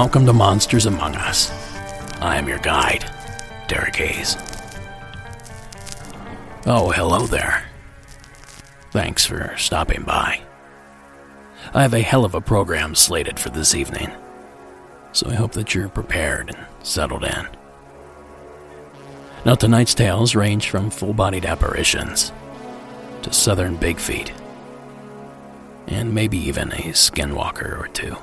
welcome to Monsters Among Us. I am your guide, Derek Hayes. Oh, hello there. Thanks for stopping by. I have a hell of a program slated for this evening, so I hope that you're prepared and settled in. Now, tonight's tales range from full bodied apparitions to southern big feet, and maybe even a skinwalker or two.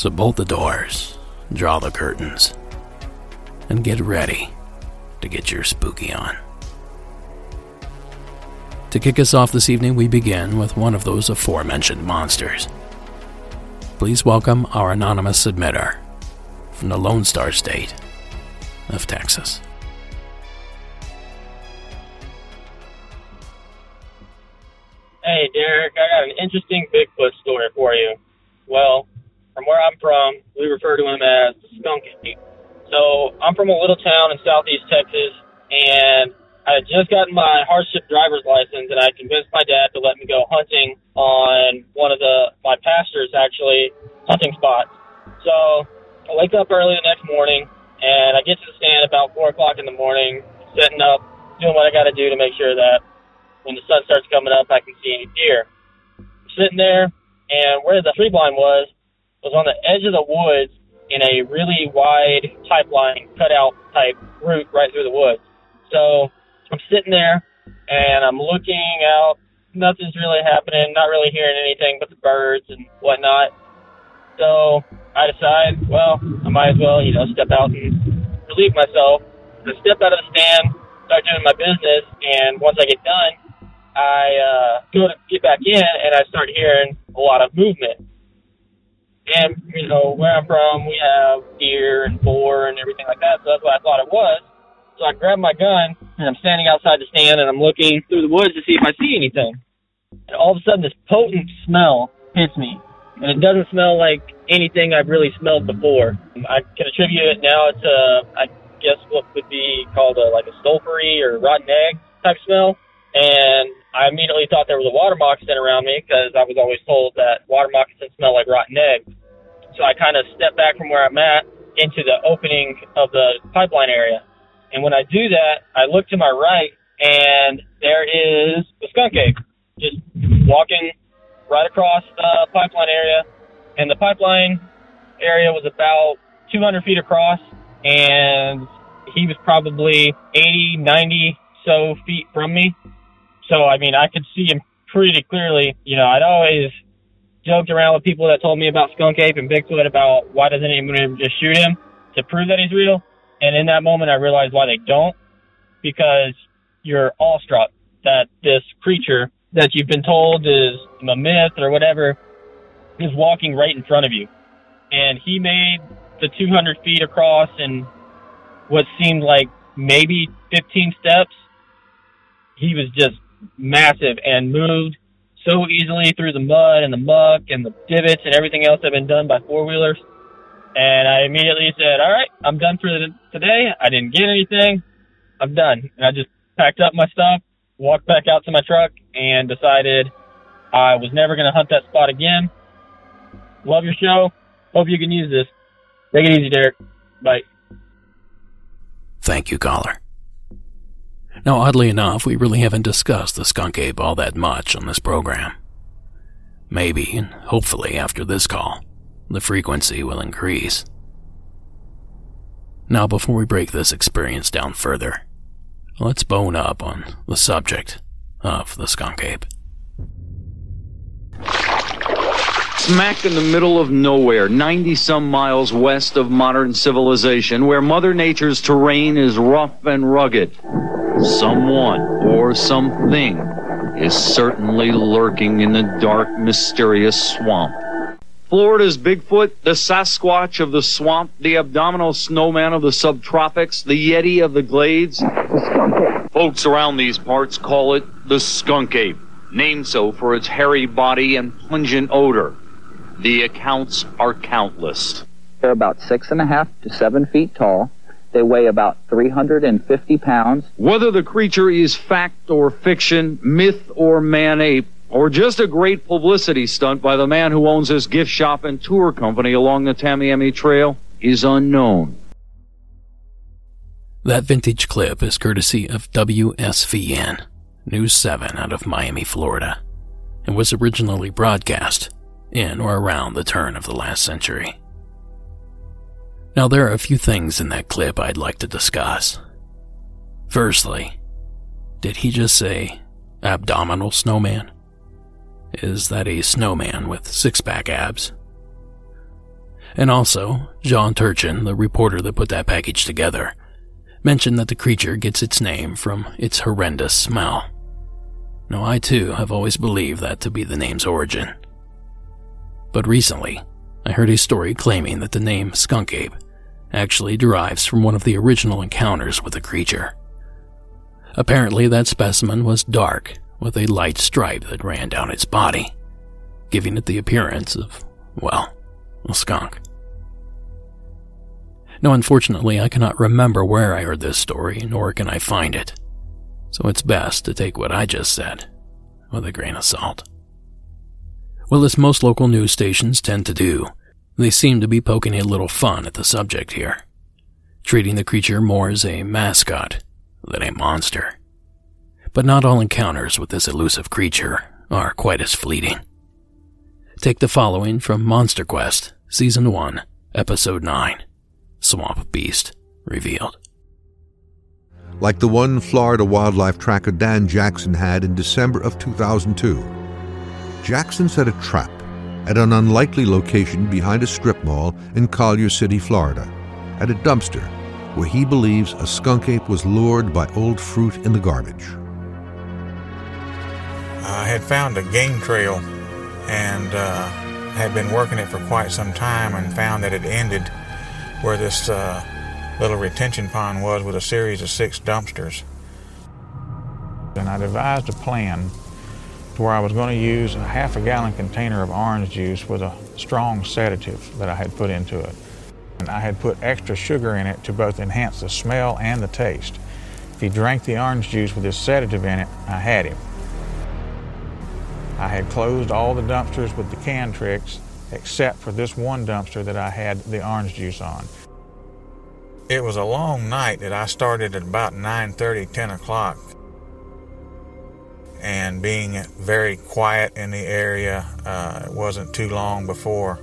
So bolt the doors, draw the curtains, and get ready to get your spooky on. To kick us off this evening, we begin with one of those aforementioned monsters. Please welcome our anonymous submitter from the Lone Star State of Texas. Hey, Derek, I got an interesting Bigfoot story for you. Well, from where I'm from, we refer to him as Skunk Ape. So I'm from a little town in southeast Texas, and I had just gotten my hardship driver's license, and I convinced my dad to let me go hunting on one of the my pastor's actually hunting spots. So I wake up early the next morning, and I get to the stand about four o'clock in the morning, setting up, doing what I got to do to make sure that when the sun starts coming up, I can see any deer. I'm sitting there, and where the tree blind was was on the edge of the woods in a really wide pipeline cutout type route right through the woods. So I'm sitting there and I'm looking out. Nothing's really happening. Not really hearing anything but the birds and whatnot. So I decide, well, I might as well, you know, step out and relieve myself. I step out of the stand, start doing my business, and once I get done, I uh, go to get back in and I start hearing a lot of movement. And, you know, where I'm from, we have deer and boar and everything like that, so that's what I thought it was. So I grab my gun and I'm standing outside the stand and I'm looking through the woods to see if I see anything. And all of a sudden, this potent smell hits me. And it doesn't smell like anything I've really smelled before. I can attribute it now to, I guess, what would be called a, like a sulfury or rotten egg type smell. And I immediately thought there was a water moccasin around me because I was always told that water moccasins smell like rotten eggs. So I kind of step back from where I'm at into the opening of the pipeline area. And when I do that, I look to my right and there is the skunk ape just walking right across the pipeline area. And the pipeline area was about 200 feet across and he was probably 80, 90 so feet from me. So, I mean, I could see him pretty clearly. You know, I'd always joked around with people that told me about Skunk Ape and Bigfoot about why doesn't anyone just shoot him to prove that he's real. And in that moment, I realized why they don't, because you're awestruck that this creature that you've been told is a myth or whatever is walking right in front of you. And he made the 200 feet across in what seemed like maybe 15 steps. He was just massive and moved so easily through the mud and the muck and the divots and everything else that had been done by four wheelers. And I immediately said, "All right, I'm done for the, today. I didn't get anything. I'm done." And I just packed up my stuff, walked back out to my truck, and decided I was never going to hunt that spot again. Love your show. Hope you can use this. Take it easy, Derek. Bye. Thank you, caller. Now, oddly enough, we really haven't discussed the skunk ape all that much on this program. Maybe, and hopefully after this call, the frequency will increase. Now, before we break this experience down further, let's bone up on the subject of the skunk ape. Smack in the middle of nowhere, 90 some miles west of modern civilization, where Mother Nature's terrain is rough and rugged, someone or something is certainly lurking in the dark, mysterious swamp. Florida's Bigfoot, the Sasquatch of the swamp, the abdominal snowman of the subtropics, the Yeti of the glades. Folks around these parts call it the skunk ape, named so for its hairy body and pungent odor. The accounts are countless. They're about six and a half to seven feet tall. They weigh about 350 pounds. Whether the creature is fact or fiction, myth or man ape, or just a great publicity stunt by the man who owns this gift shop and tour company along the Tamiami Trail is unknown. That vintage clip is courtesy of WSVN, News 7 out of Miami, Florida, and was originally broadcast in or around the turn of the last century. Now, there are a few things in that clip I'd like to discuss. Firstly, did he just say abdominal snowman? Is that a snowman with six pack abs? And also, John Turchin, the reporter that put that package together, mentioned that the creature gets its name from its horrendous smell. Now, I too have always believed that to be the name's origin. But recently, I heard a story claiming that the name Skunk Ape actually derives from one of the original encounters with the creature. Apparently, that specimen was dark, with a light stripe that ran down its body, giving it the appearance of, well, a skunk. Now, unfortunately, I cannot remember where I heard this story, nor can I find it, so it's best to take what I just said with a grain of salt. Well, as most local news stations tend to do, they seem to be poking a little fun at the subject here, treating the creature more as a mascot than a monster. But not all encounters with this elusive creature are quite as fleeting. Take the following from Monster Quest, Season 1, Episode 9 Swamp Beast Revealed. Like the one Florida wildlife tracker Dan Jackson had in December of 2002 Jackson set a trap at an unlikely location behind a strip mall in Collier City, Florida, at a dumpster where he believes a skunk ape was lured by old fruit in the garbage. I had found a game trail and uh, had been working it for quite some time and found that it ended where this uh, little retention pond was with a series of six dumpsters. And I devised a plan where I was going to use a half a gallon container of orange juice with a strong sedative that I had put into it. And I had put extra sugar in it to both enhance the smell and the taste. If he drank the orange juice with this sedative in it, I had him. I had closed all the dumpsters with the can tricks except for this one dumpster that I had the orange juice on. It was a long night that I started at about 9:30, 10 o'clock and being very quiet in the area, uh, it wasn't too long before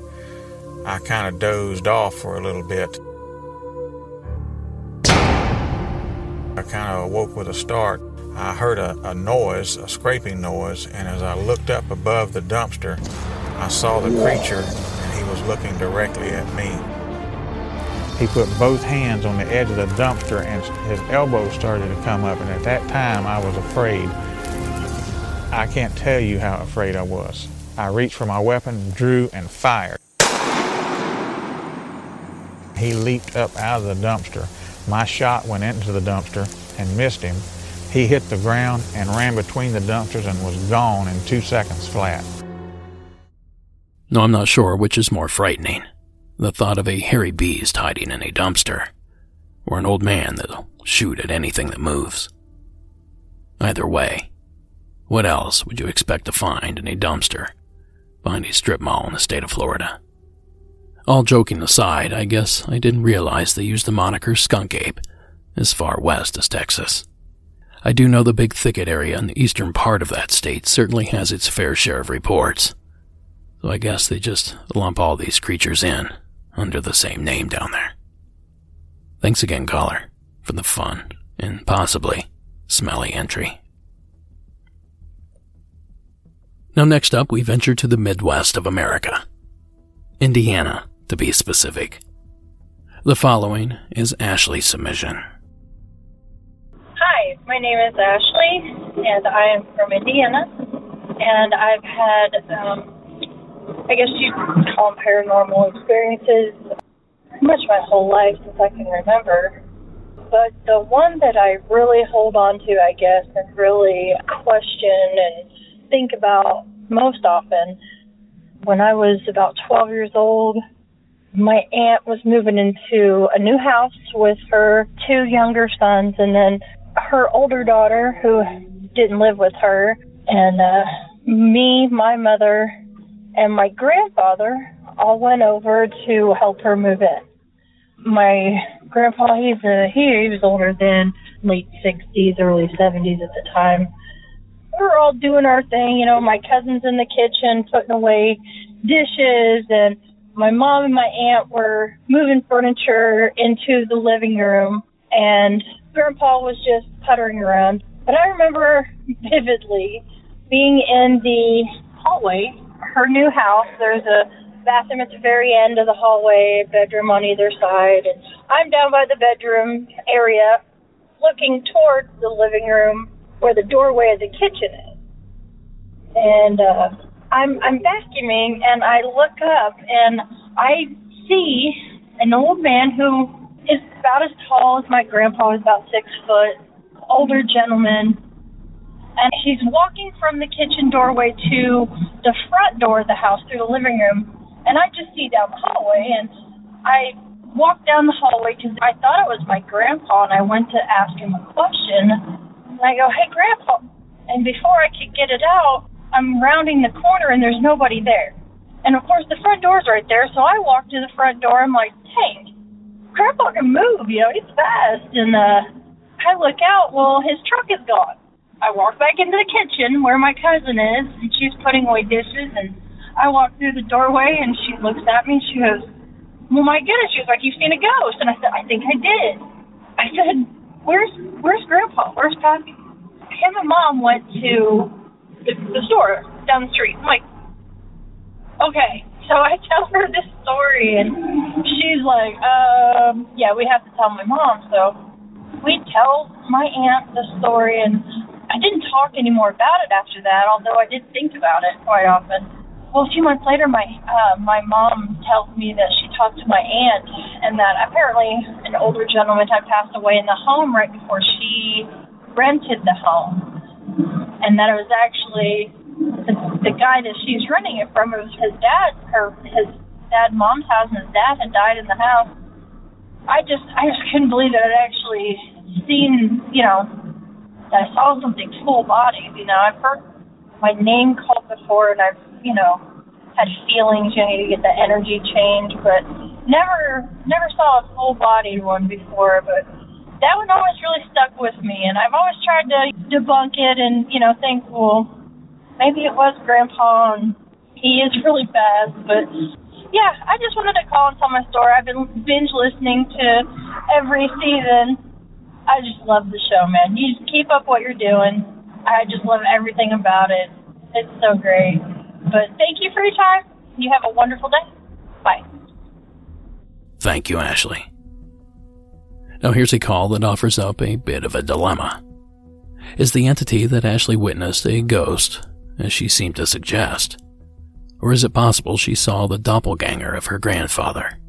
I kind of dozed off for a little bit. I kind of awoke with a start. I heard a, a noise, a scraping noise, and as I looked up above the dumpster, I saw the creature, and he was looking directly at me. He put both hands on the edge of the dumpster, and his elbows started to come up, and at that time I was afraid I can't tell you how afraid I was. I reached for my weapon, drew, and fired. He leaped up out of the dumpster. My shot went into the dumpster and missed him. He hit the ground and ran between the dumpsters and was gone in two seconds flat. No, I'm not sure which is more frightening the thought of a hairy beast hiding in a dumpster, or an old man that'll shoot at anything that moves. Either way, what else would you expect to find in a dumpster behind a strip mall in the state of Florida? All joking aside, I guess I didn't realize they used the moniker skunk ape as far west as Texas. I do know the big thicket area in the eastern part of that state certainly has its fair share of reports. So I guess they just lump all these creatures in under the same name down there. Thanks again, caller, for the fun and possibly smelly entry. Now, next up, we venture to the Midwest of America. Indiana, to be specific. The following is Ashley's submission. Hi, my name is Ashley, and I am from Indiana. And I've had, um, I guess you'd call them paranormal experiences pretty much my whole life since I can remember. But the one that I really hold on to, I guess, and really question and think about most often. When I was about 12 years old, my aunt was moving into a new house with her two younger sons and then her older daughter who didn't live with her and uh me, my mother, and my grandfather all went over to help her move in. My grandpa, he's a, he, he was older than late 60s, early 70s at the time. We were all doing our thing, you know, my cousin's in the kitchen putting away dishes and my mom and my aunt were moving furniture into the living room and grandpa was just puttering around. But I remember vividly being in the hallway, her new house. There's a bathroom at the very end of the hallway, bedroom on either side, and I'm down by the bedroom area looking towards the living room where the doorway of the kitchen is. And uh I'm I'm vacuuming and I look up and I see an old man who is about as tall as my grandpa, is about six foot, older gentleman. And he's walking from the kitchen doorway to the front door of the house through the living room. And I just see down the hallway and I walk down the hallway because I thought it was my grandpa and I went to ask him a question. And I go, hey, grandpa. And before I could get it out, I'm rounding the corner and there's nobody there. And of course, the front door's right there, so I walk to the front door. I'm like, hey, Grandpa can move, you know, he's fast. And uh, I look out, well, his truck is gone. I walk back into the kitchen where my cousin is, and she's putting away dishes. And I walk through the doorway, and she looks at me, and she goes, well, my goodness, she was like, you've seen a ghost. And I said, I think I did. I said, Pappy? Him and Mom went to the, the store down the street. I'm like, okay. So I tell her this story, and she's like, um, yeah, we have to tell my mom. So we tell my aunt the story, and I didn't talk anymore about it after that, although I did think about it quite often. Well, a few months later, my uh, my mom tells me that she talked to my aunt, and that apparently an older gentleman had passed away in the home right before she rented the home, and that it was actually the, the guy that she's renting it from. It was his dad, her his dad, mom's house, and his dad had died in the house. I just I just couldn't believe that I'd actually seen, you know, that I saw something full body. You know, I've heard my name called before, and I've you know, had feelings, you know, you get the energy change, but never never saw a full bodied one before, but that one always really stuck with me and I've always tried to debunk it and, you know, think, well, maybe it was grandpa and he is really fast, but yeah, I just wanted to call and tell my story. I've been binge listening to every season. I just love the show, man. You just keep up what you're doing. I just love everything about it. It's so great. But thank you for your time. You have a wonderful day. Bye. Thank you, Ashley. Now, here's a call that offers up a bit of a dilemma. Is the entity that Ashley witnessed a ghost, as she seemed to suggest? Or is it possible she saw the doppelganger of her grandfather?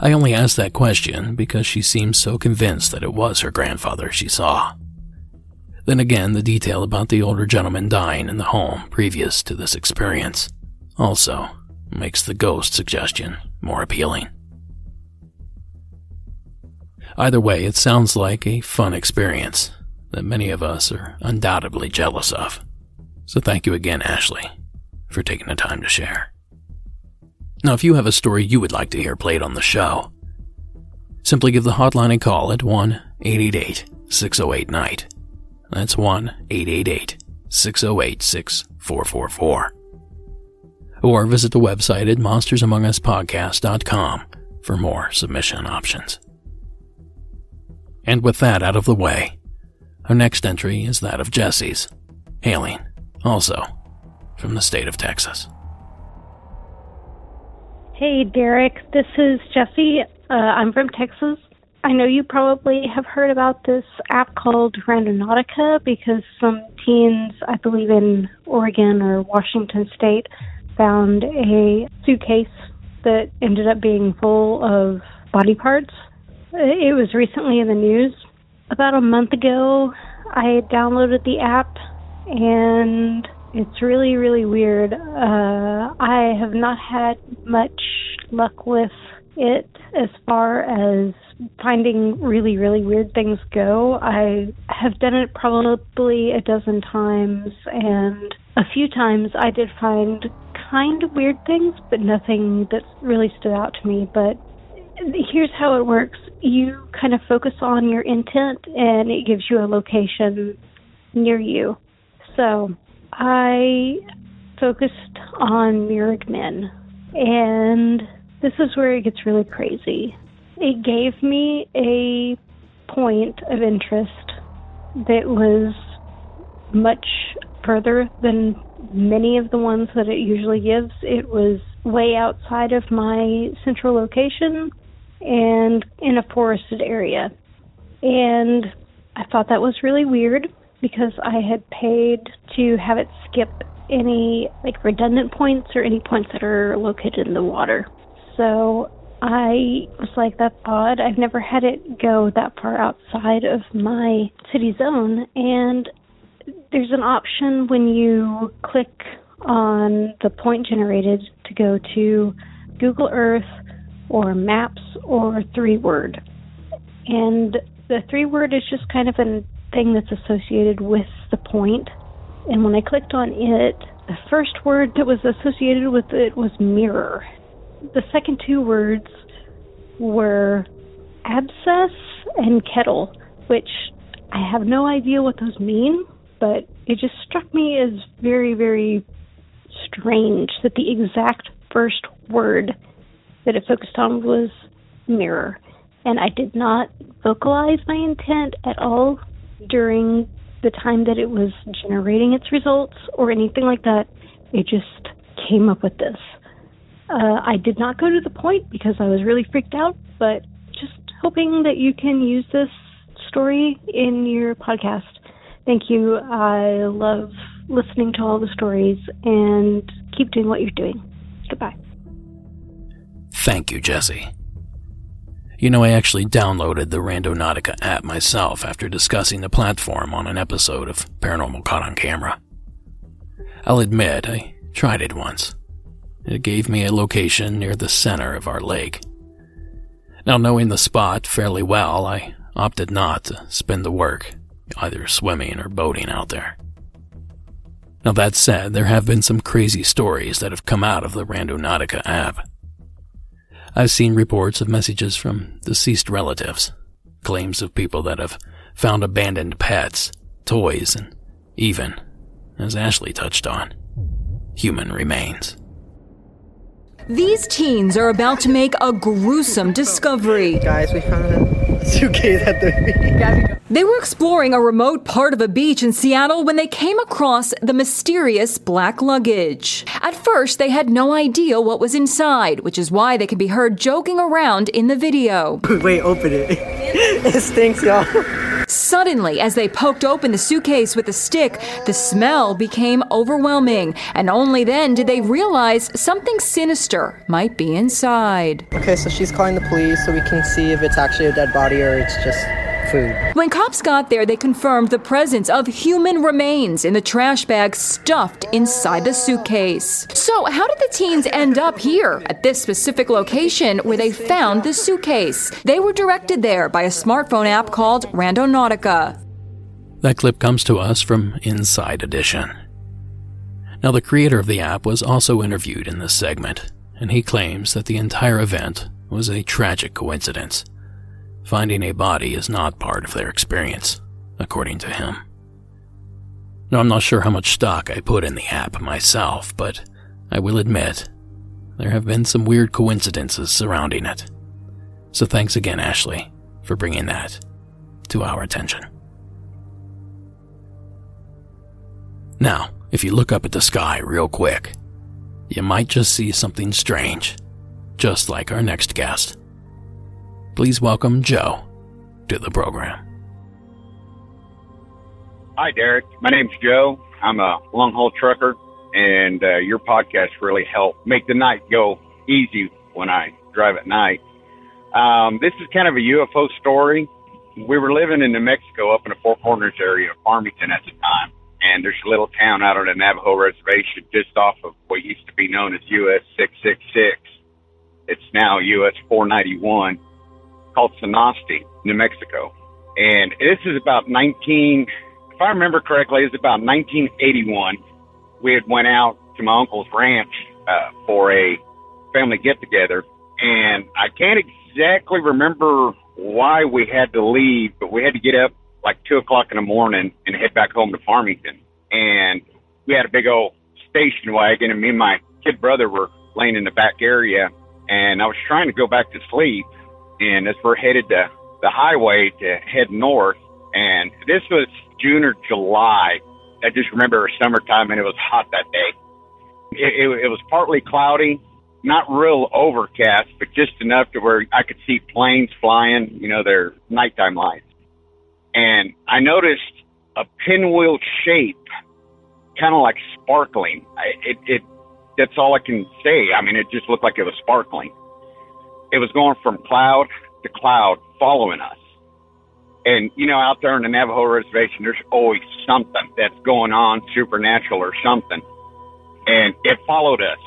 I only ask that question because she seems so convinced that it was her grandfather she saw. Then again, the detail about the older gentleman dying in the home previous to this experience also makes the ghost suggestion more appealing. Either way, it sounds like a fun experience that many of us are undoubtedly jealous of. So thank you again, Ashley, for taking the time to share. Now, if you have a story you would like to hear played on the show, simply give the hotline a call at 1 888 608 Night that's 1 888 608 6444. Or visit the website at monstersamonguspodcast.com for more submission options. And with that out of the way, our next entry is that of Jesse's, hailing, also, from the state of Texas. Hey, Derek, this is Jesse. Uh, I'm from Texas. I know you probably have heard about this app called Randonautica because some teens, I believe in Oregon or Washington State, found a suitcase that ended up being full of body parts. It was recently in the news. About a month ago, I downloaded the app and it's really, really weird. Uh, I have not had much luck with it as far as finding really, really weird things go. I have done it probably a dozen times, and a few times I did find kind of weird things, but nothing that really stood out to me. But here's how it works you kind of focus on your intent, and it gives you a location near you. So I focused on mirrored men, and this is where it gets really crazy. It gave me a point of interest that was much further than many of the ones that it usually gives. It was way outside of my central location and in a forested area. And I thought that was really weird because I had paid to have it skip any like redundant points or any points that are located in the water. So I was like, that's odd. I've never had it go that far outside of my city zone. And there's an option when you click on the point generated to go to Google Earth or Maps or Three Word. And the Three Word is just kind of a thing that's associated with the point. And when I clicked on it, the first word that was associated with it was mirror. The second two words were abscess and kettle, which I have no idea what those mean, but it just struck me as very, very strange that the exact first word that it focused on was mirror. And I did not vocalize my intent at all during the time that it was generating its results or anything like that. It just came up with this. Uh, I did not go to the point because I was really freaked out, but just hoping that you can use this story in your podcast. Thank you. I love listening to all the stories and keep doing what you're doing. Goodbye. Thank you, Jesse. You know, I actually downloaded the Randonautica app myself after discussing the platform on an episode of Paranormal Caught on Camera. I'll admit, I tried it once. It gave me a location near the center of our lake. Now, knowing the spot fairly well, I opted not to spend the work either swimming or boating out there. Now, that said, there have been some crazy stories that have come out of the Randonautica app. I've seen reports of messages from deceased relatives, claims of people that have found abandoned pets, toys, and even, as Ashley touched on, human remains. These teens are about to make a gruesome discovery. Guys, we found a suitcase at the beach. They were exploring a remote part of a beach in Seattle when they came across the mysterious black luggage. At first, they had no idea what was inside, which is why they can be heard joking around in the video. Wait, open it. it stinks, y'all. Suddenly, as they poked open the suitcase with a stick, the smell became overwhelming, and only then did they realize something sinister might be inside. Okay, so she's calling the police so we can see if it's actually a dead body or it's just food. When cops got there, they confirmed the presence of human remains in the trash bag stuffed inside the suitcase. So, how did the teens end up here at this specific location where they found the suitcase? They were directed there by a smartphone app called Randonautica. That clip comes to us from Inside Edition. Now, the creator of the app was also interviewed in this segment, and he claims that the entire event was a tragic coincidence. Finding a body is not part of their experience, according to him. Now, I'm not sure how much stock I put in the app myself, but I will admit there have been some weird coincidences surrounding it. So thanks again, Ashley, for bringing that to our attention. Now, if you look up at the sky real quick, you might just see something strange, just like our next guest. Please welcome Joe to the program. Hi, Derek. My name's Joe. I'm a long haul trucker, and uh, your podcast really helped make the night go easy when I drive at night. Um, this is kind of a UFO story. We were living in New Mexico up in the Four Corners area of Farmington at the time, and there's a little town out on the Navajo reservation just off of what used to be known as US 666. It's now US 491 called Sanostee, New Mexico. And this is about 19, if I remember correctly, it's about 1981 we had went out to my uncle's ranch uh, for a family get together, and I can't exactly remember why we had to leave, but we had to get up like two o'clock in the morning and head back home to Farmington. And we had a big old station wagon, and me and my kid brother were laying in the back area, and I was trying to go back to sleep. And as we're headed to the highway to head north, and this was June or July. I just remember summertime and it was hot that day. It, it, it was partly cloudy, not real overcast, but just enough to where I could see planes flying, you know, their nighttime lights. And I noticed a pinwheel shape, kind of like sparkling. I, it, it, that's all I can say. I mean, it just looked like it was sparkling. It was going from cloud to cloud following us. And, you know, out there in the Navajo reservation, there's always something that's going on, supernatural or something. And it followed us.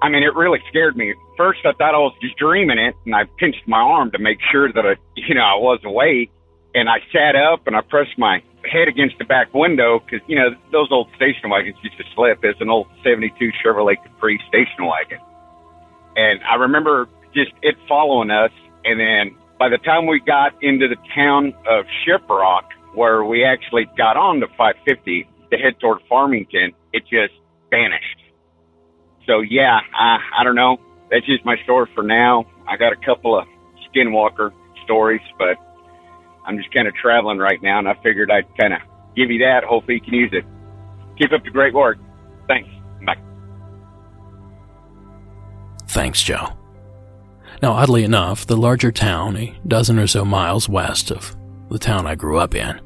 I mean, it really scared me. First, I thought I was just dreaming it, and I pinched my arm to make sure that I, you know, I was awake. And I sat up and I pressed my head against the back window because, you know, those old station wagons used to slip. It's an old 72 Chevrolet Capri station wagon. And I remember just it following us. And then by the time we got into the town of Shiprock, where we actually got on to 550 to head toward Farmington, it just vanished. So yeah, I, I don't know. That's just my story for now. I got a couple of skinwalker stories, but I'm just kind of traveling right now, and I figured I'd kind of give you that. Hopefully, you can use it. Keep up the great work. Thanks. Bye. Thanks, Joe. Now, oddly enough, the larger town, a dozen or so miles west of the town I grew up in,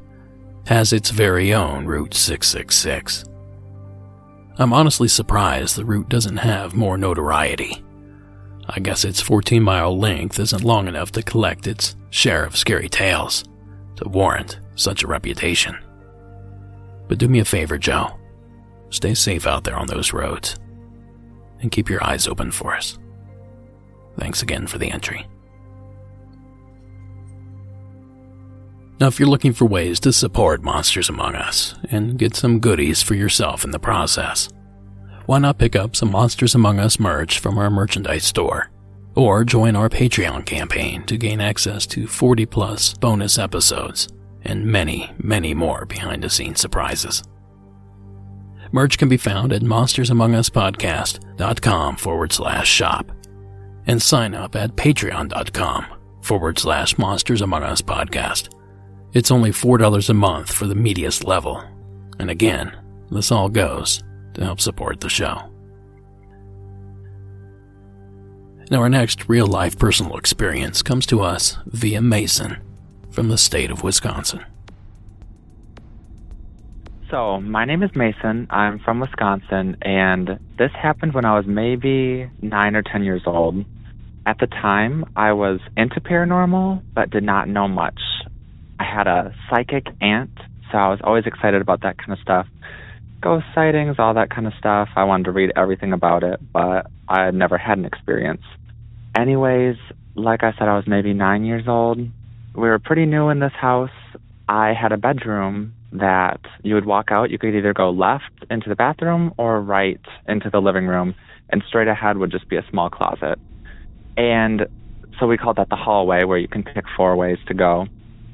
has its very own Route 666. I'm honestly surprised the route doesn't have more notoriety. I guess its 14 mile length isn't long enough to collect its share of scary tales to warrant such a reputation. But do me a favor, Joe. Stay safe out there on those roads and keep your eyes open for us. Thanks again for the entry. Now, if you're looking for ways to support Monsters Among Us and get some goodies for yourself in the process, why not pick up some Monsters Among Us merch from our merchandise store? Or join our Patreon campaign to gain access to 40 plus bonus episodes and many, many more behind the scenes surprises. Merch can be found at monstersamonguspodcast.com forward slash shop and sign up at patreon.com forward slash monsters among us podcast. It's only $4 a month for the meatiest level. And again, this all goes to help support the show. Now, our next real life personal experience comes to us via Mason from the state of Wisconsin. So, my name is Mason. I'm from Wisconsin, and this happened when I was maybe nine or ten years old. At the time, I was into paranormal, but did not know much. I had a psychic aunt, so I was always excited about that kind of stuff. Ghost sightings, all that kind of stuff. I wanted to read everything about it, but I had never had an experience. Anyways, like I said, I was maybe nine years old. We were pretty new in this house. I had a bedroom that you would walk out. You could either go left into the bathroom or right into the living room, and straight ahead would just be a small closet. And so we called that the hallway where you can pick four ways to go.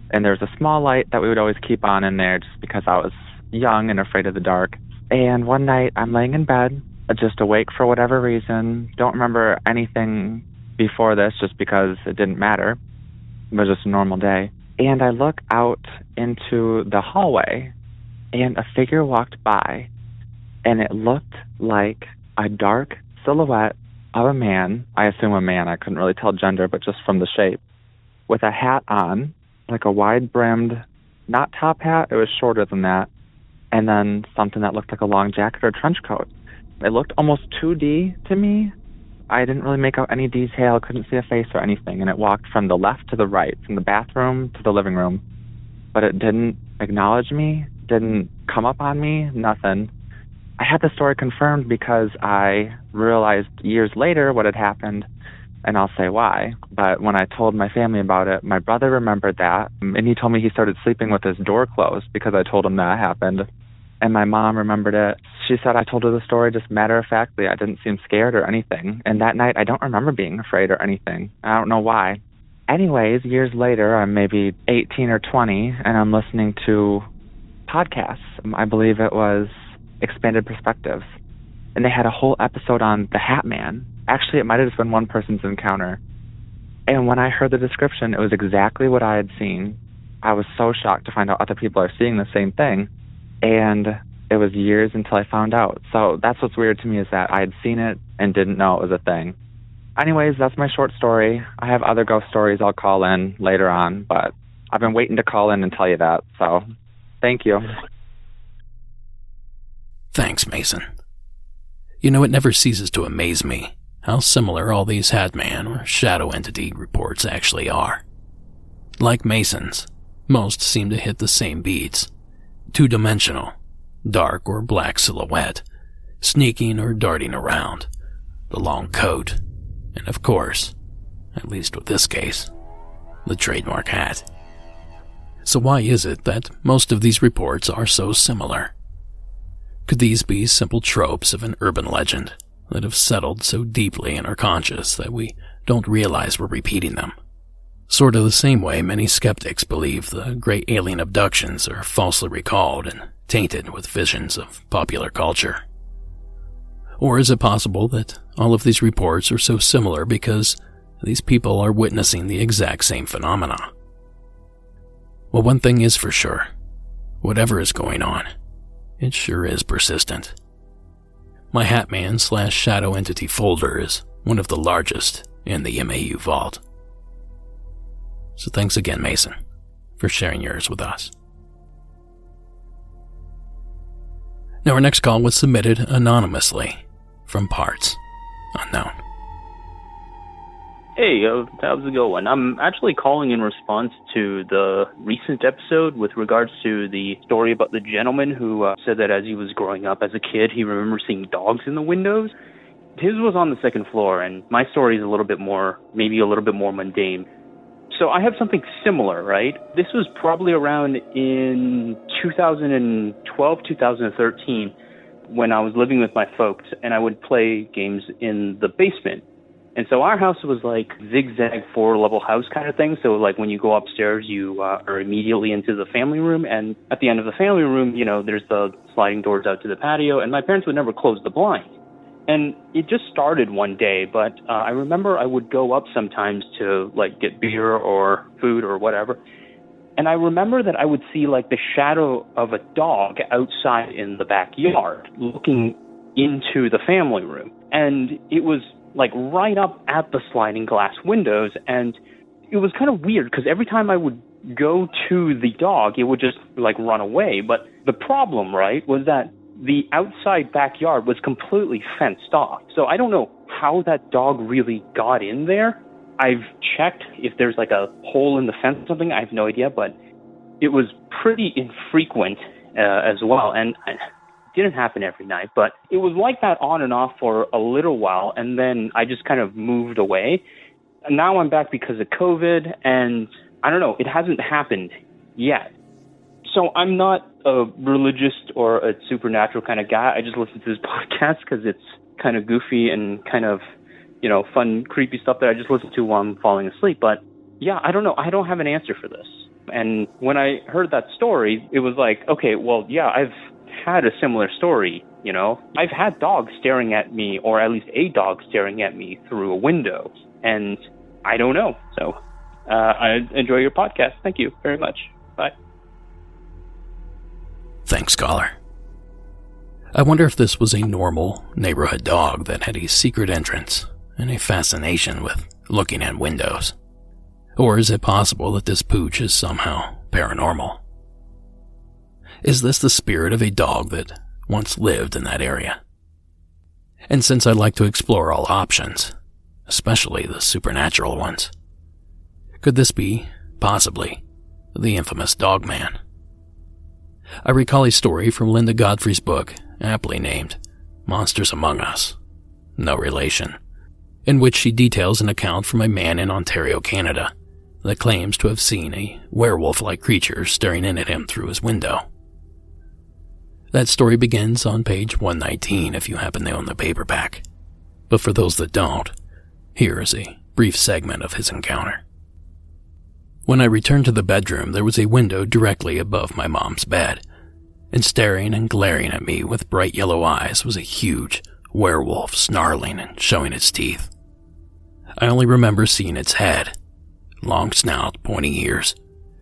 And there's a small light that we would always keep on in there just because I was young and afraid of the dark. And one night I'm laying in bed, just awake for whatever reason. Don't remember anything before this just because it didn't matter. It was just a normal day. And I look out into the hallway and a figure walked by and it looked like a dark silhouette of a man, I assume a man, I couldn't really tell gender, but just from the shape, with a hat on, like a wide brimmed, not top hat, it was shorter than that, and then something that looked like a long jacket or trench coat. It looked almost 2D to me. I didn't really make out any detail, couldn't see a face or anything, and it walked from the left to the right, from the bathroom to the living room. But it didn't acknowledge me, didn't come up on me, nothing. I had the story confirmed because I realized years later what had happened, and I'll say why. But when I told my family about it, my brother remembered that, and he told me he started sleeping with his door closed because I told him that happened. and my mom remembered it. She said I told her the story just matter of factly. I didn't seem scared or anything. And that night, I don't remember being afraid or anything. I don't know why. Anyways, years later, I'm maybe 18 or 20, and I'm listening to podcasts. I believe it was Expanded Perspectives. And they had a whole episode on the Hat Man. Actually, it might have just been one person's encounter. And when I heard the description, it was exactly what I had seen. I was so shocked to find out other people are seeing the same thing. And it was years until I found out. So that's what's weird to me is that I had seen it and didn't know it was a thing. Anyways, that's my short story. I have other ghost stories I'll call in later on, but I've been waiting to call in and tell you that. So thank you. Thanks, Mason. You know, it never ceases to amaze me how similar all these Hatman or shadow entity reports actually are. Like Mason's, most seem to hit the same beats two dimensional, dark or black silhouette, sneaking or darting around, the long coat, and of course, at least with this case, the trademark hat. So, why is it that most of these reports are so similar? Could these be simple tropes of an urban legend that have settled so deeply in our conscious that we don't realize we're repeating them? Sort of the same way many skeptics believe the great alien abductions are falsely recalled and tainted with visions of popular culture. Or is it possible that all of these reports are so similar because these people are witnessing the exact same phenomena? Well, one thing is for sure whatever is going on, it sure is persistent. My Hatman slash Shadow Entity folder is one of the largest in the MAU vault. So thanks again, Mason, for sharing yours with us. Now, our next call was submitted anonymously from parts unknown. Hey, uh, how's it going? I'm actually calling in response to the recent episode with regards to the story about the gentleman who uh, said that as he was growing up as a kid, he remembers seeing dogs in the windows. His was on the second floor, and my story is a little bit more, maybe a little bit more mundane. So I have something similar, right? This was probably around in 2012, 2013 when I was living with my folks and I would play games in the basement. And so our house was like zigzag four level house kind of thing. So like when you go upstairs, you uh, are immediately into the family room. And at the end of the family room, you know, there's the sliding doors out to the patio. And my parents would never close the blinds. And it just started one day, but uh, I remember I would go up sometimes to like get beer or food or whatever. And I remember that I would see like the shadow of a dog outside in the backyard looking into the family room. And it was like right up at the sliding glass windows. And it was kind of weird because every time I would go to the dog, it would just like run away. But the problem, right, was that the outside backyard was completely fenced off. So I don't know how that dog really got in there. I've checked if there's like a hole in the fence or something. I have no idea, but it was pretty infrequent uh, as well. And didn't happen every night, but it was like that on and off for a little while. And then I just kind of moved away. And now I'm back because of COVID. And I don't know, it hasn't happened yet. So I'm not a religious or a supernatural kind of guy. I just listen to this podcast because it's kind of goofy and kind of, you know, fun, creepy stuff that I just listen to while I'm falling asleep. But yeah, I don't know. I don't have an answer for this. And when I heard that story, it was like, okay, well, yeah, I've had a similar story. You know, I've had dogs staring at me, or at least a dog staring at me through a window, and I don't know. So, uh, I enjoy your podcast. Thank you very much. Bye. Thanks, caller. I wonder if this was a normal neighborhood dog that had a secret entrance and a fascination with looking at windows. Or is it possible that this pooch is somehow paranormal? Is this the spirit of a dog that once lived in that area? And since I like to explore all options, especially the supernatural ones, could this be, possibly, the infamous Dog Man? I recall a story from Linda Godfrey's book, aptly named Monsters Among Us, no relation, in which she details an account from a man in Ontario, Canada, that claims to have seen a werewolf like creature staring in at him through his window. That story begins on page 119 if you happen to own the paperback. But for those that don't, here is a brief segment of his encounter. When I returned to the bedroom, there was a window directly above my mom's bed, and staring and glaring at me with bright yellow eyes was a huge werewolf snarling and showing its teeth. I only remember seeing its head, long snout, pointy ears,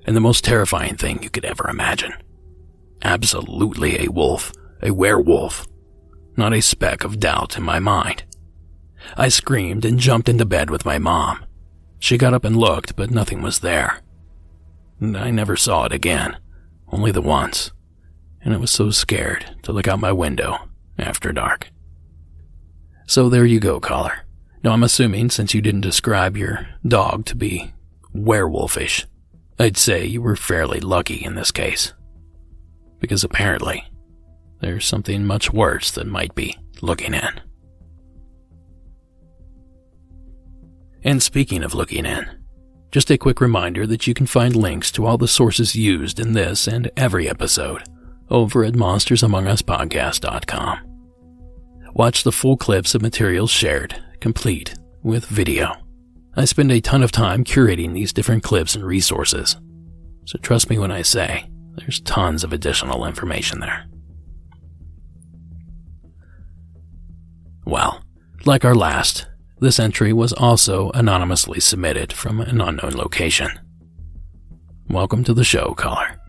and the most terrifying thing you could ever imagine. Absolutely a wolf, a werewolf. Not a speck of doubt in my mind. I screamed and jumped into bed with my mom. She got up and looked, but nothing was there. And I never saw it again, only the once, and I was so scared to look out my window after dark. So there you go, caller. Now I'm assuming since you didn't describe your dog to be werewolfish, I'd say you were fairly lucky in this case. Because apparently, there's something much worse that might be looking in. And speaking of looking in, just a quick reminder that you can find links to all the sources used in this and every episode over at monstersamonguspodcast.com. Watch the full clips of materials shared, complete with video. I spend a ton of time curating these different clips and resources, so trust me when I say there's tons of additional information there. Well, like our last, this entry was also anonymously submitted from an unknown location. Welcome to the show, caller.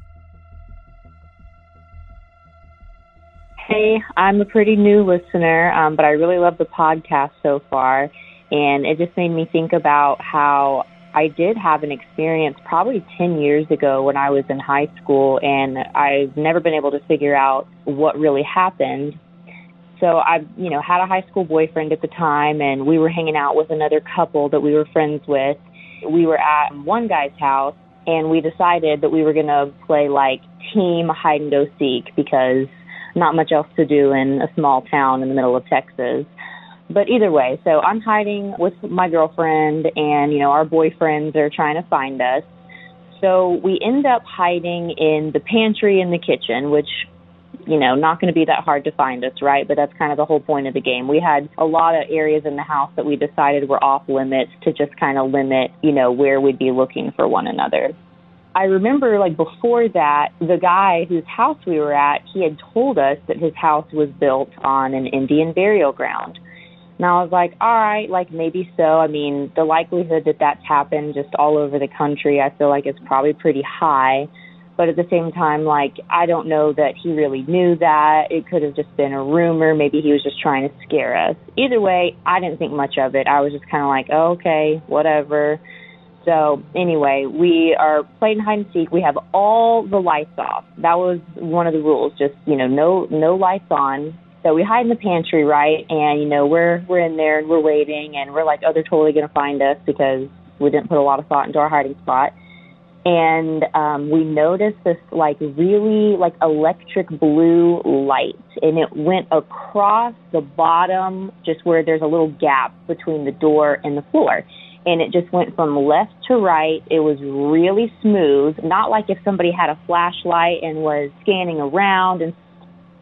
Hey, I'm a pretty new listener, um, but I really love the podcast so far. And it just made me think about how I did have an experience probably 10 years ago when I was in high school, and I've never been able to figure out what really happened so I, you know, had a high school boyfriend at the time, and we were hanging out with another couple that we were friends with. We were at one guy's house, and we decided that we were going to play like team hide and go seek because not much else to do in a small town in the middle of Texas. But either way, so I'm hiding with my girlfriend, and you know, our boyfriends are trying to find us. So we end up hiding in the pantry and the kitchen, which you know, not going to be that hard to find us, right? But that's kind of the whole point of the game. We had a lot of areas in the house that we decided were off limits to just kind of limit, you know, where we'd be looking for one another. I remember like before that, the guy whose house we were at, he had told us that his house was built on an Indian burial ground. And I was like, all right, like maybe so. I mean, the likelihood that that's happened just all over the country, I feel like it's probably pretty high but at the same time like I don't know that he really knew that. It could have just been a rumor, maybe he was just trying to scare us. Either way, I didn't think much of it. I was just kind of like, oh, "Okay, whatever." So, anyway, we are playing hide and seek. We have all the lights off. That was one of the rules, just, you know, no no lights on. So we hide in the pantry, right? And you know, we're we're in there and we're waiting and we're like, "Oh, they're totally to find us because we didn't put a lot of thought into our hiding spot." and um, we noticed this like really like electric blue light and it went across the bottom just where there's a little gap between the door and the floor and it just went from left to right it was really smooth not like if somebody had a flashlight and was scanning around and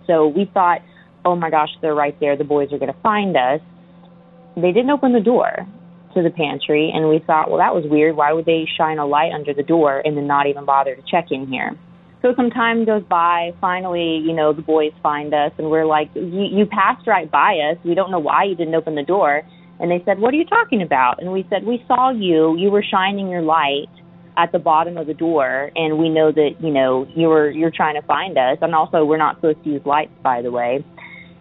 so we thought oh my gosh they're right there the boys are going to find us they didn't open the door to the pantry and we thought, well, that was weird. Why would they shine a light under the door and then not even bother to check in here? So some time goes by. Finally, you know, the boys find us and we're like, you, you passed right by us. We don't know why you didn't open the door. And they said, what are you talking about? And we said, we saw you. You were shining your light at the bottom of the door and we know that you know you were you're trying to find us and also we're not supposed to use lights by the way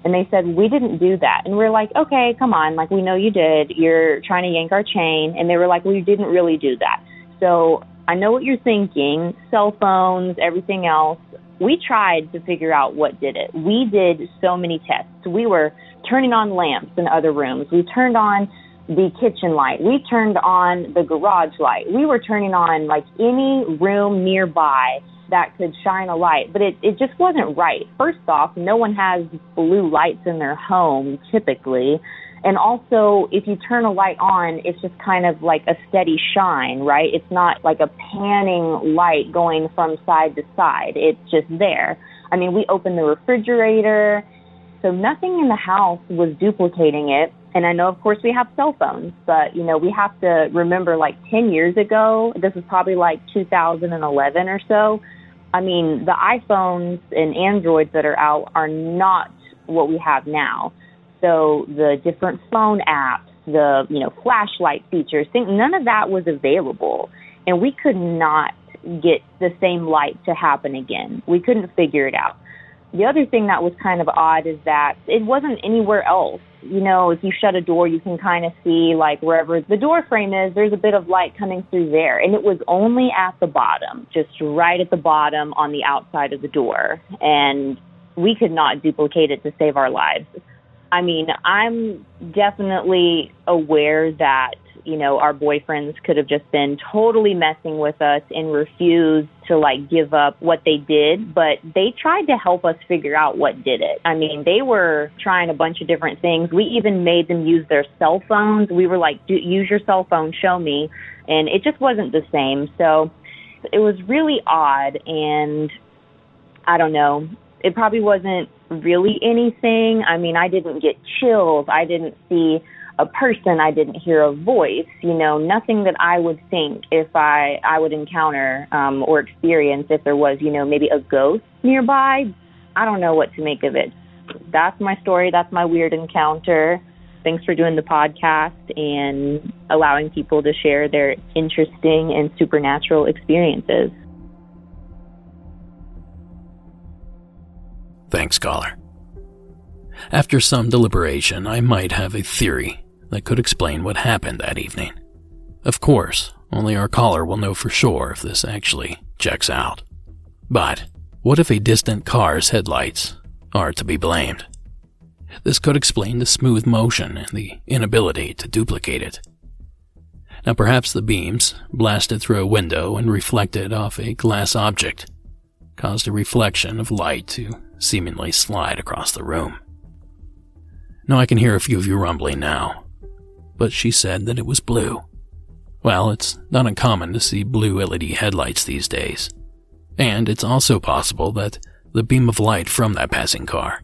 and they said, we didn't do that. And we're like, okay, come on. Like, we know you did. You're trying to yank our chain. And they were like, we didn't really do that. So I know what you're thinking cell phones, everything else. We tried to figure out what did it. We did so many tests. We were turning on lamps in other rooms. We turned on the kitchen light. We turned on the garage light. We were turning on like any room nearby that could shine a light, but it, it just wasn't right. First off, no one has blue lights in their home typically. And also, if you turn a light on, it's just kind of like a steady shine, right? It's not like a panning light going from side to side. It's just there. I mean, we opened the refrigerator, so nothing in the house was duplicating it. And I know, of course, we have cell phones, but you know, we have to remember like 10 years ago, this is probably like 2011 or so. I mean, the iPhones and Androids that are out are not what we have now. So the different phone apps, the, you know, flashlight features, think none of that was available. And we could not get the same light to happen again. We couldn't figure it out. The other thing that was kind of odd is that it wasn't anywhere else. You know, if you shut a door, you can kind of see like wherever the door frame is, there's a bit of light coming through there. And it was only at the bottom, just right at the bottom on the outside of the door. And we could not duplicate it to save our lives. I mean, I'm definitely aware that you know, our boyfriends could have just been totally messing with us and refused to like give up what they did, but they tried to help us figure out what did it. I mean, they were trying a bunch of different things. We even made them use their cell phones. We were like, use your cell phone, show me. And it just wasn't the same. So it was really odd. And I don't know, it probably wasn't really anything. I mean, I didn't get chills. I didn't see a person, I didn't hear a voice, you know, nothing that I would think if I, I would encounter um, or experience if there was, you know, maybe a ghost nearby. I don't know what to make of it. That's my story. That's my weird encounter. Thanks for doing the podcast and allowing people to share their interesting and supernatural experiences. Thanks, caller. After some deliberation, I might have a theory that could explain what happened that evening. Of course, only our caller will know for sure if this actually checks out. But what if a distant car's headlights are to be blamed? This could explain the smooth motion and the inability to duplicate it. Now, perhaps the beams, blasted through a window and reflected off a glass object, caused a reflection of light to seemingly slide across the room. Now I can hear a few of you rumbling now, but she said that it was blue. Well, it's not uncommon to see blue LED headlights these days. And it's also possible that the beam of light from that passing car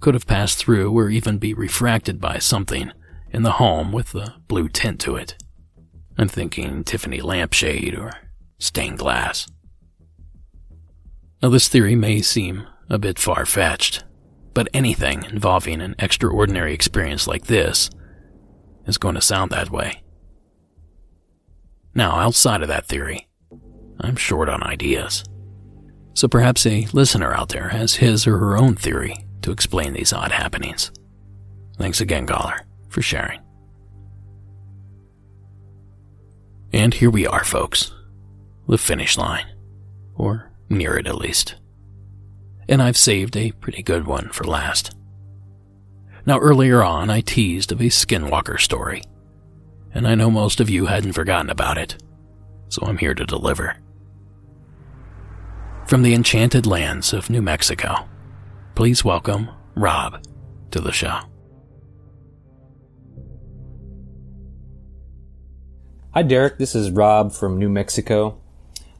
could have passed through or even be refracted by something in the home with a blue tint to it. I'm thinking Tiffany lampshade or stained glass. Now, this theory may seem a bit far fetched, but anything involving an extraordinary experience like this is going to sound that way. Now, outside of that theory, I'm short on ideas. So perhaps a listener out there has his or her own theory to explain these odd happenings. Thanks again, caller, for sharing. And here we are, folks. The finish line. Or near it, at least. And I've saved a pretty good one for last. Now, earlier on, I teased of a skinwalker story, and I know most of you hadn't forgotten about it, so I'm here to deliver. From the enchanted lands of New Mexico, please welcome Rob to the show. Hi, Derek. This is Rob from New Mexico.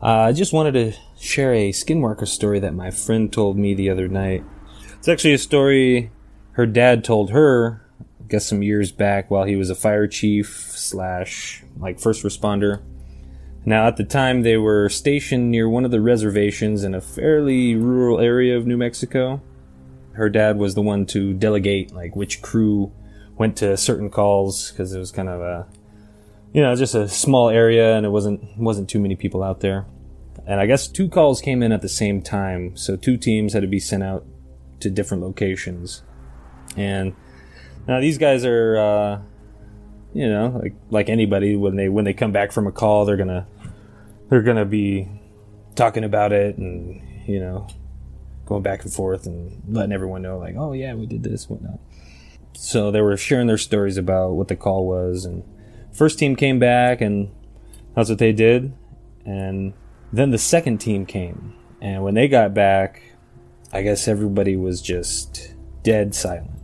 Uh, I just wanted to share a skinwalker story that my friend told me the other night. It's actually a story her dad told her, I guess some years back while he was a fire chief slash like first responder. Now, at the time, they were stationed near one of the reservations in a fairly rural area of New Mexico. Her dad was the one to delegate, like, which crew went to certain calls because it was kind of a, you know, just a small area and it wasn't wasn't too many people out there. And I guess two calls came in at the same time, so two teams had to be sent out to different locations. And now these guys are, uh, you know, like like anybody when they when they come back from a call, they're gonna they're gonna be talking about it and you know going back and forth and letting everyone know like, oh yeah, we did this, whatnot. So they were sharing their stories about what the call was, and first team came back and that's what they did, and then the second team came, and when they got back, I guess everybody was just dead silent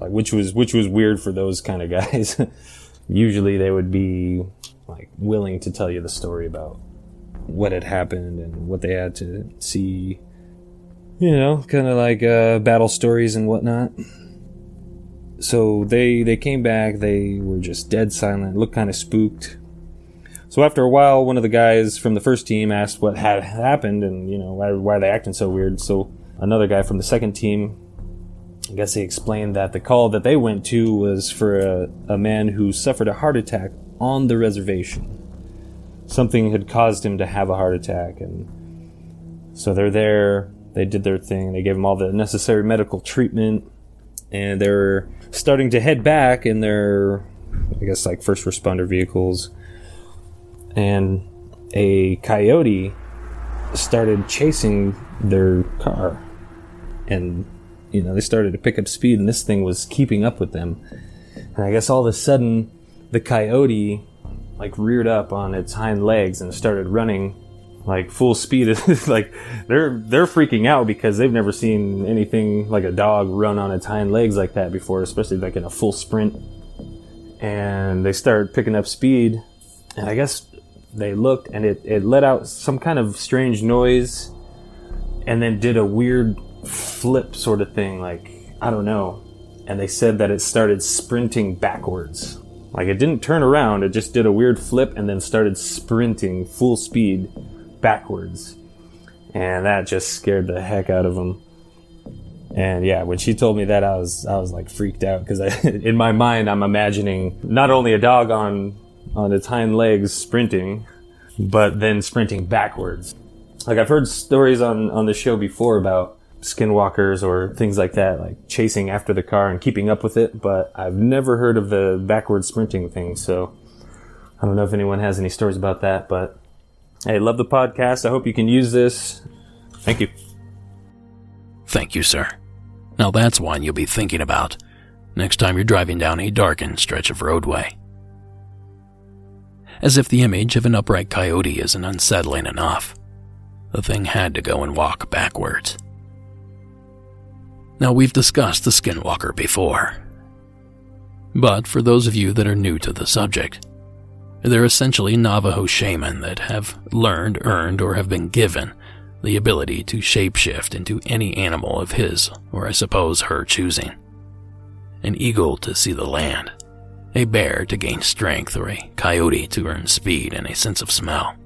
like which was which was weird for those kind of guys. Usually they would be like willing to tell you the story about what had happened and what they had to see. You know, kind of like uh, battle stories and whatnot. So they they came back. They were just dead silent, looked kind of spooked. So after a while, one of the guys from the first team asked what had happened and you know why why are they acting so weird. So another guy from the second team I guess he explained that the call that they went to was for a, a man who suffered a heart attack on the reservation. Something had caused him to have a heart attack, and so they're there. They did their thing. They gave him all the necessary medical treatment, and they're starting to head back in their, I guess, like first responder vehicles. And a coyote started chasing their car, and you know, they started to pick up speed and this thing was keeping up with them. And I guess all of a sudden, the coyote like reared up on its hind legs and started running like full speed. like they're they're freaking out because they've never seen anything like a dog run on its hind legs like that before, especially like in a full sprint. And they started picking up speed, and I guess they looked and it, it let out some kind of strange noise and then did a weird flip sort of thing, like, I don't know. And they said that it started sprinting backwards. Like it didn't turn around, it just did a weird flip and then started sprinting full speed backwards. And that just scared the heck out of them. And yeah, when she told me that, I was I was like freaked out because in my mind I'm imagining not only a dog on on its hind legs sprinting, but then sprinting backwards. Like I've heard stories on on the show before about skinwalkers or things like that, like chasing after the car and keeping up with it, but I've never heard of the backward sprinting thing, so I don't know if anyone has any stories about that, but hey, love the podcast. I hope you can use this. Thank you. Thank you, sir. Now that's one you'll be thinking about next time you're driving down a darkened stretch of roadway. As if the image of an upright coyote isn't unsettling enough, the thing had to go and walk backwards. Now, we've discussed the skinwalker before. But for those of you that are new to the subject, they're essentially Navajo shaman that have learned, earned, or have been given the ability to shapeshift into any animal of his, or I suppose her choosing. An eagle to see the land, a bear to gain strength, or a coyote to earn speed and a sense of smell.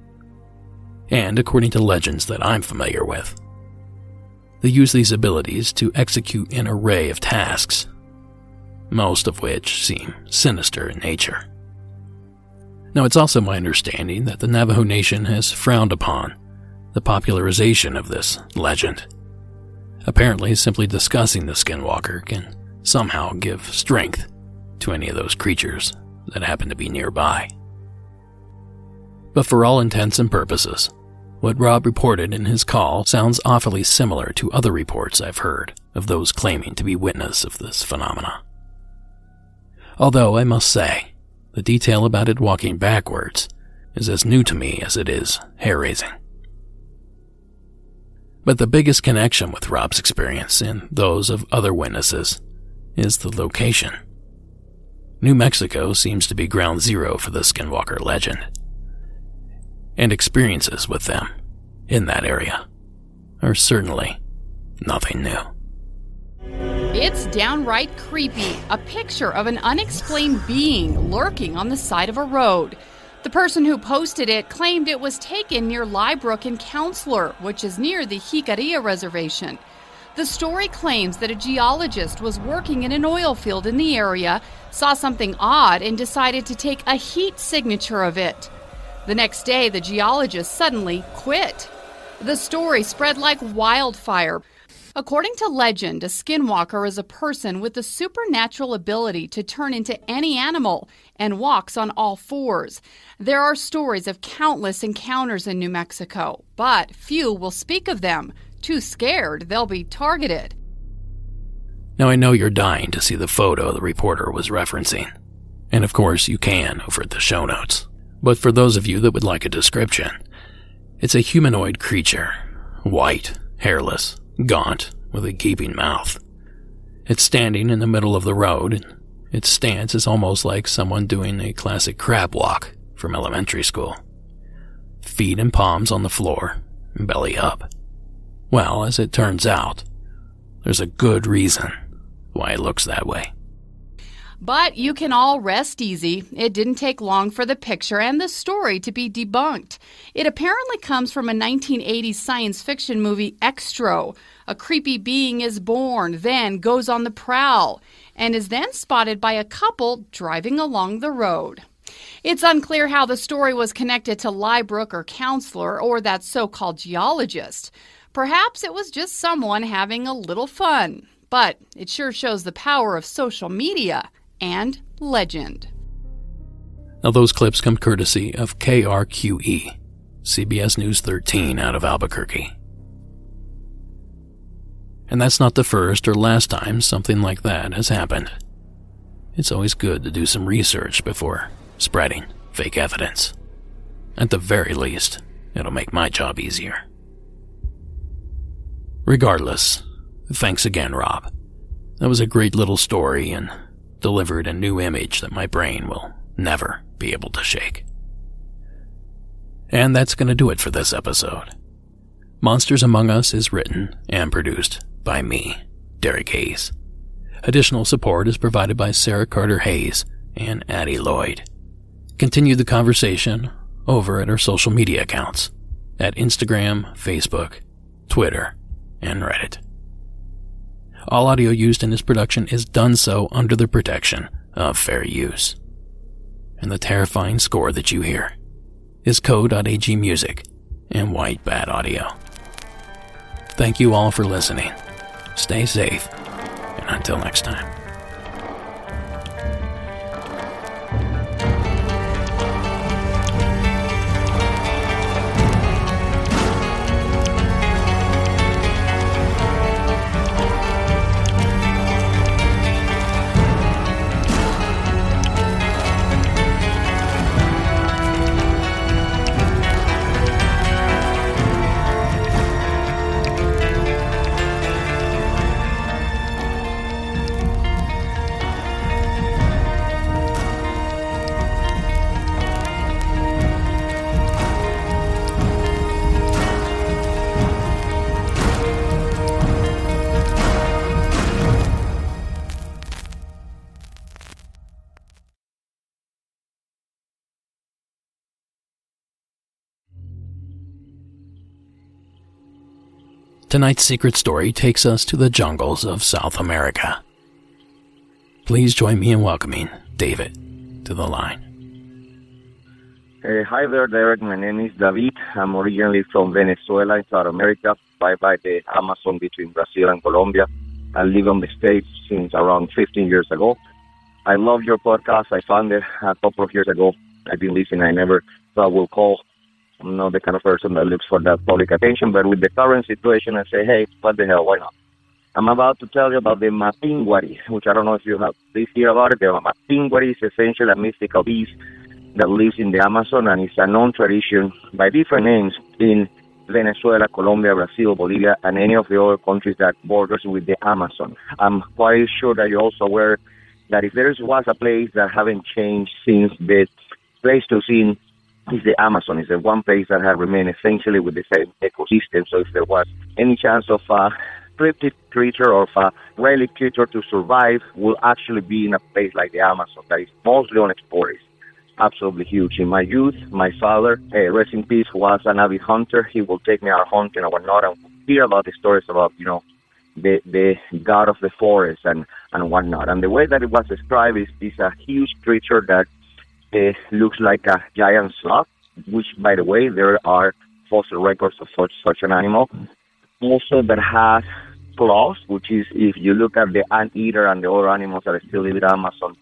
And according to legends that I'm familiar with, they use these abilities to execute an array of tasks, most of which seem sinister in nature. Now, it's also my understanding that the Navajo Nation has frowned upon the popularization of this legend. Apparently, simply discussing the Skinwalker can somehow give strength to any of those creatures that happen to be nearby. But for all intents and purposes, what Rob reported in his call sounds awfully similar to other reports I've heard of those claiming to be witness of this phenomena. Although I must say, the detail about it walking backwards is as new to me as it is hair raising. But the biggest connection with Rob's experience and those of other witnesses is the location. New Mexico seems to be ground zero for the Skinwalker legend and experiences with them in that area are certainly nothing new. It's downright creepy. A picture of an unexplained being lurking on the side of a road. The person who posted it claimed it was taken near Lybrook and Counselor, which is near the Jicarilla Reservation. The story claims that a geologist was working in an oil field in the area, saw something odd, and decided to take a heat signature of it. The next day, the geologist suddenly quit. The story spread like wildfire. According to legend, a skinwalker is a person with the supernatural ability to turn into any animal and walks on all fours. There are stories of countless encounters in New Mexico, but few will speak of them. Too scared, they'll be targeted. Now, I know you're dying to see the photo the reporter was referencing. And of course, you can over at the show notes. But for those of you that would like a description, it's a humanoid creature, white, hairless, gaunt, with a gaping mouth. It's standing in the middle of the road. and Its stance is almost like someone doing a classic crab walk from elementary school. Feet and palms on the floor, belly up. Well, as it turns out, there's a good reason why it looks that way. But you can all rest easy. It didn't take long for the picture and the story to be debunked. It apparently comes from a 1980s science fiction movie, Xtro. A creepy being is born, then goes on the prowl, and is then spotted by a couple driving along the road. It's unclear how the story was connected to Lybrook or counselor or that so called geologist. Perhaps it was just someone having a little fun. But it sure shows the power of social media and legend. Now, those clips come courtesy of KRQE, CBS News 13 out of Albuquerque. And that's not the first or last time something like that has happened. It's always good to do some research before spreading fake evidence. At the very least, it'll make my job easier. Regardless, thanks again, Rob. That was a great little story and delivered a new image that my brain will never be able to shake. And that's going to do it for this episode. Monsters Among Us is written and produced by me, Derek Hayes. Additional support is provided by Sarah Carter Hayes and Addie Lloyd. Continue the conversation over at our social media accounts at Instagram, Facebook, Twitter, and Reddit. All audio used in this production is done so under the protection of fair use. And the terrifying score that you hear is Code.ag Music and White Bat Audio. Thank you all for listening. Stay safe, and until next time. Tonight's secret story takes us to the jungles of South America. Please join me in welcoming David to the line. Uh, hi there, Derek. My name is David. I'm originally from Venezuela in South America, right by the Amazon between Brazil and Colombia. I live on the States since around 15 years ago. I love your podcast. I found it a couple of years ago. I've been listening. I never thought we'll call I'm not the kind of person that looks for that public attention, but with the current situation, I say, hey, what the hell, why not? I'm about to tell you about the Mapinguari, which I don't know if you have please hear about it. The Mapinguari is essentially a mystical beast that lives in the Amazon and it's a known tradition by different names in Venezuela, Colombia, Brazil, Bolivia, and any of the other countries that borders with the Amazon. I'm quite sure that you're also aware that if there was a place that haven't changed since the Pleistocene is the Amazon. It's the one place that has remained essentially with the same ecosystem. So if there was any chance of a cryptid creature or of a relic creature to survive, will actually be in a place like the Amazon that is mostly unexplored. Absolutely huge. In my youth, my father, uh, rest in peace, was an avid hunter. He will take me out hunting and whatnot and hear about the stories about, you know, the the god of the forest and and whatnot. And the way that it was described is, is a huge creature that uh, looks like a giant sloth, which, by the way, there are fossil records of such such an animal. Also, that has claws, which is if you look at the anteater and the other animals that still live in the Amazon,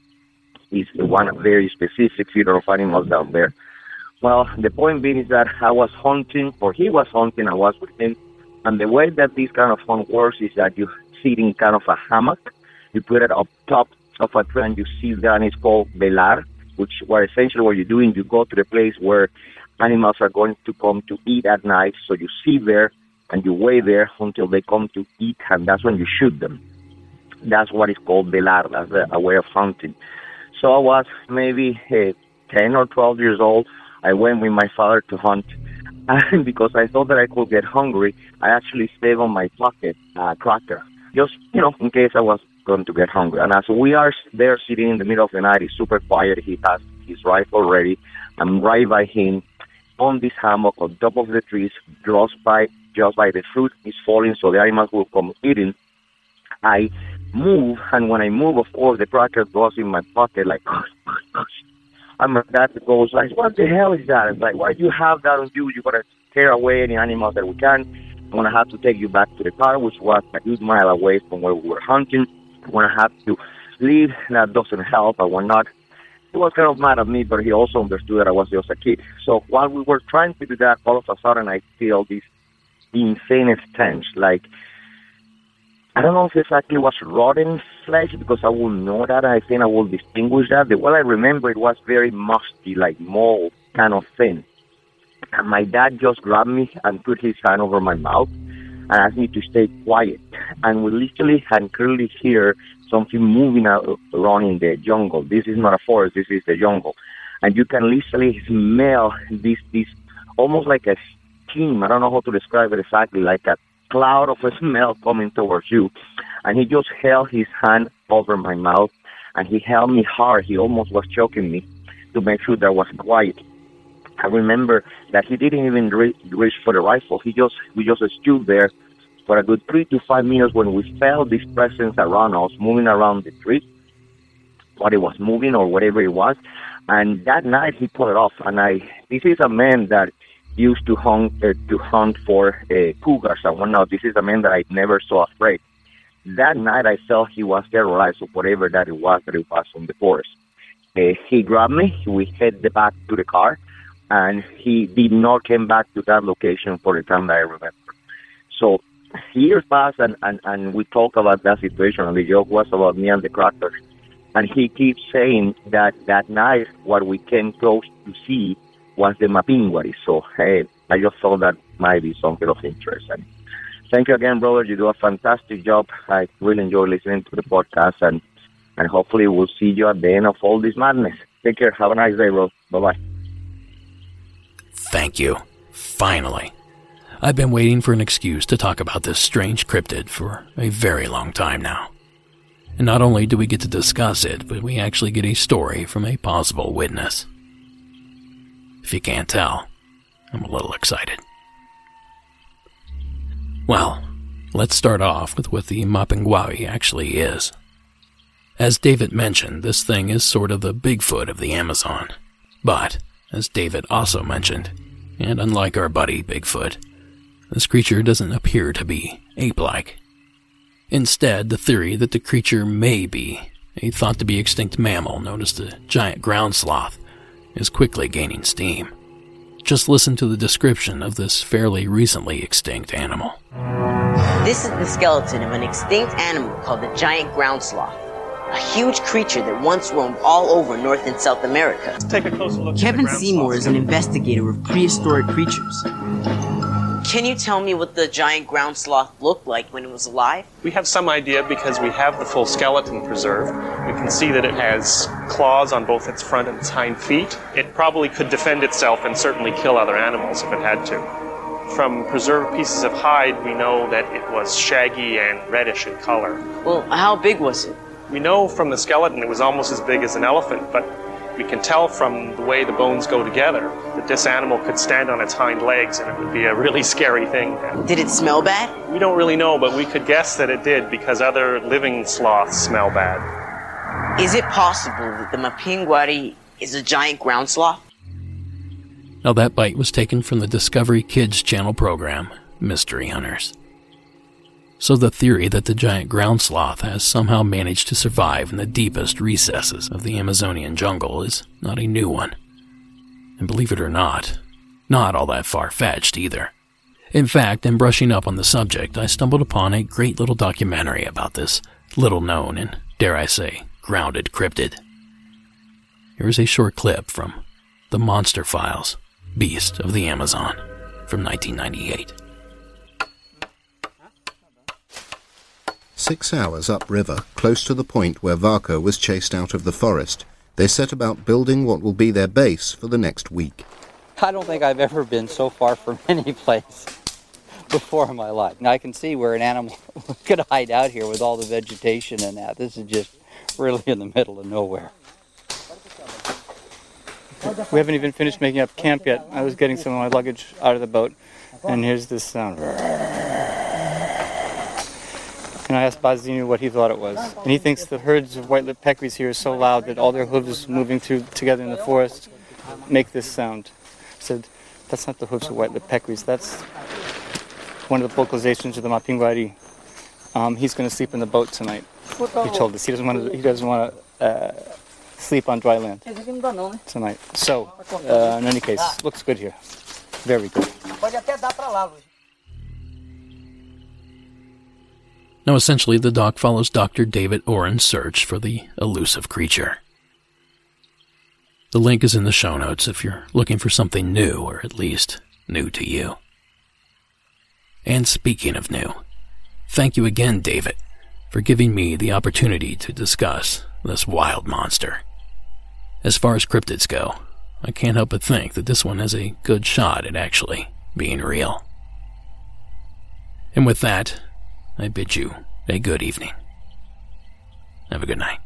is one very specific feeder of animals down there. Well, the point being is that I was hunting, or he was hunting, I was with him, and the way that this kind of hunt works is that you sit in kind of a hammock, you put it up top of a tree, and you sit there, and it's called velar, which were essentially what you're doing, you go to the place where animals are going to come to eat at night. So you sit there and you wait there until they come to eat, and that's when you shoot them. That's what is called velar. That's a way of hunting. So I was maybe uh, 10 or 12 years old. I went with my father to hunt. And because I thought that I could get hungry, I actually saved on my pocket a cracker, just, you know, in case I was going to get hungry. And as we are there sitting in the middle of the night, it's super quiet. He has his rifle ready. I'm right by him on this hammock on top of the trees, just by, just by the fruit is falling so the animals will come eating. I move, and when I move, of course, the cracker goes in my pocket like, and my dad goes like, "What the hell is that?" It's like, "Why do you have that on you? You gotta scare away any animals that we can." I'm gonna have to take you back to the car, which was a good mile away from where we were hunting. When I have to leave, that doesn't help. I will not. He was kind of mad at me, but he also understood that I was just a kid. So while we were trying to do that, all of a sudden I feel this insane stench, like I don't know if it actually was rotten flesh because I will know that. I think I will distinguish that. The way I remember it was very musty, like mold kind of thing. And my dad just grabbed me and put his hand over my mouth and asked me to stay quiet. And we literally can clearly hear something moving around in the jungle. This is not a forest, this is the jungle. And you can literally smell this, this almost like a steam. I don't know how to describe it exactly, like a cloud of a smell coming towards you. And he just held his hand over my mouth and he held me hard. He almost was choking me to make sure that I was quiet. I remember that he didn't even re- reach for the rifle. He just we just stood there for a good three to five minutes when we felt this presence around us, moving around the tree, what it was moving or whatever it was. And that night he pulled it off. And I, this is a man that used to hunt uh, to hunt for uh, cougars and whatnot. This is a man that I never saw afraid. That night I felt he was terrorized of whatever that it was that it was on the forest. Uh, he grabbed me. We headed back to the car, and he did not come back to that location for the time that I remember. So years passed, and, and, and we talked about that situation, and the joke was about me and the cracker. And he keeps saying that that night, what we came close to see was the Mapinguari. So hey, I just thought that might be something of interest. And thank you again, brother. You do a fantastic job. I really enjoy listening to the podcast, and and hopefully we'll see you at the end of all this madness. Take care. Have a nice day, bro. Bye bye. Thank you. Finally. I've been waiting for an excuse to talk about this strange cryptid for a very long time now. And not only do we get to discuss it, but we actually get a story from a possible witness. If you can't tell, I'm a little excited. Well, let's start off with what the Mapinguari actually is. As David mentioned, this thing is sort of the Bigfoot of the Amazon. But, as David also mentioned, and unlike our buddy Bigfoot, this creature doesn't appear to be ape like. Instead, the theory that the creature may be a thought to be extinct mammal known as the giant ground sloth is quickly gaining steam. Just listen to the description of this fairly recently extinct animal. This is the skeleton of an extinct animal called the giant ground sloth, a huge creature that once roamed all over North and South America. Let's take a closer look. Kevin Seymour is an investigator of prehistoric creatures. Can you tell me what the giant ground sloth looked like when it was alive? We have some idea because we have the full skeleton preserved. We can see that it has claws on both its front and its hind feet. It probably could defend itself and certainly kill other animals if it had to. From preserved pieces of hide, we know that it was shaggy and reddish in color. Well, how big was it? We know from the skeleton it was almost as big as an elephant, but we can tell from the way the bones go together that this animal could stand on its hind legs and it would be a really scary thing. Did it smell bad? We don't really know, but we could guess that it did because other living sloths smell bad. Is it possible that the Mapinguari is a giant ground sloth? Now, that bite was taken from the Discovery Kids channel program, Mystery Hunters. So, the theory that the giant ground sloth has somehow managed to survive in the deepest recesses of the Amazonian jungle is not a new one. And believe it or not, not all that far fetched either. In fact, in brushing up on the subject, I stumbled upon a great little documentary about this little known and, dare I say, grounded cryptid. Here is a short clip from The Monster Files Beast of the Amazon from 1998. Six hours upriver, close to the point where Varco was chased out of the forest. They set about building what will be their base for the next week. I don't think I've ever been so far from any place before in my life. Now I can see where an animal could hide out here with all the vegetation and that. This is just really in the middle of nowhere. We haven't even finished making up camp yet. I was getting some of my luggage out of the boat, and here's this sound. And I asked Bazinu what he thought it was. And he thinks the herds of white-lipped peccaries here are so loud that all their hooves moving through together in the forest make this sound. I said, that's not the hooves of white-lipped peccaries. That's one of the vocalizations of the Mapinguari. Um, he's going to sleep in the boat tonight. He told us he doesn't want to. He doesn't want to uh, sleep on dry land tonight. So, uh, in any case, looks good here. Very good. Now, essentially, the doc follows Dr. David Oren's search for the elusive creature. The link is in the show notes if you're looking for something new, or at least new to you. And speaking of new, thank you again, David, for giving me the opportunity to discuss this wild monster. As far as cryptids go, I can't help but think that this one has a good shot at actually being real. And with that, I bid you a good evening. Have a good night.